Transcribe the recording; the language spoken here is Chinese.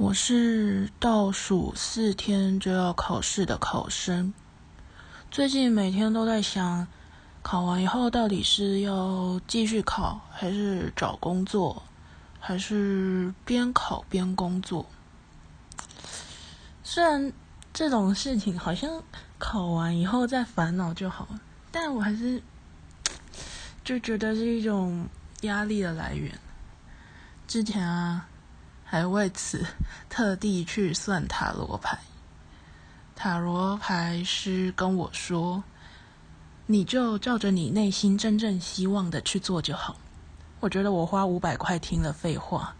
我是倒数四天就要考试的考生，最近每天都在想，考完以后到底是要继续考，还是找工作，还是边考边工作？虽然这种事情好像考完以后再烦恼就好了，但我还是就觉得是一种压力的来源。之前啊。还为此特地去算塔罗牌，塔罗牌师跟我说：“你就照着你内心真正希望的去做就好。”我觉得我花五百块听了废话，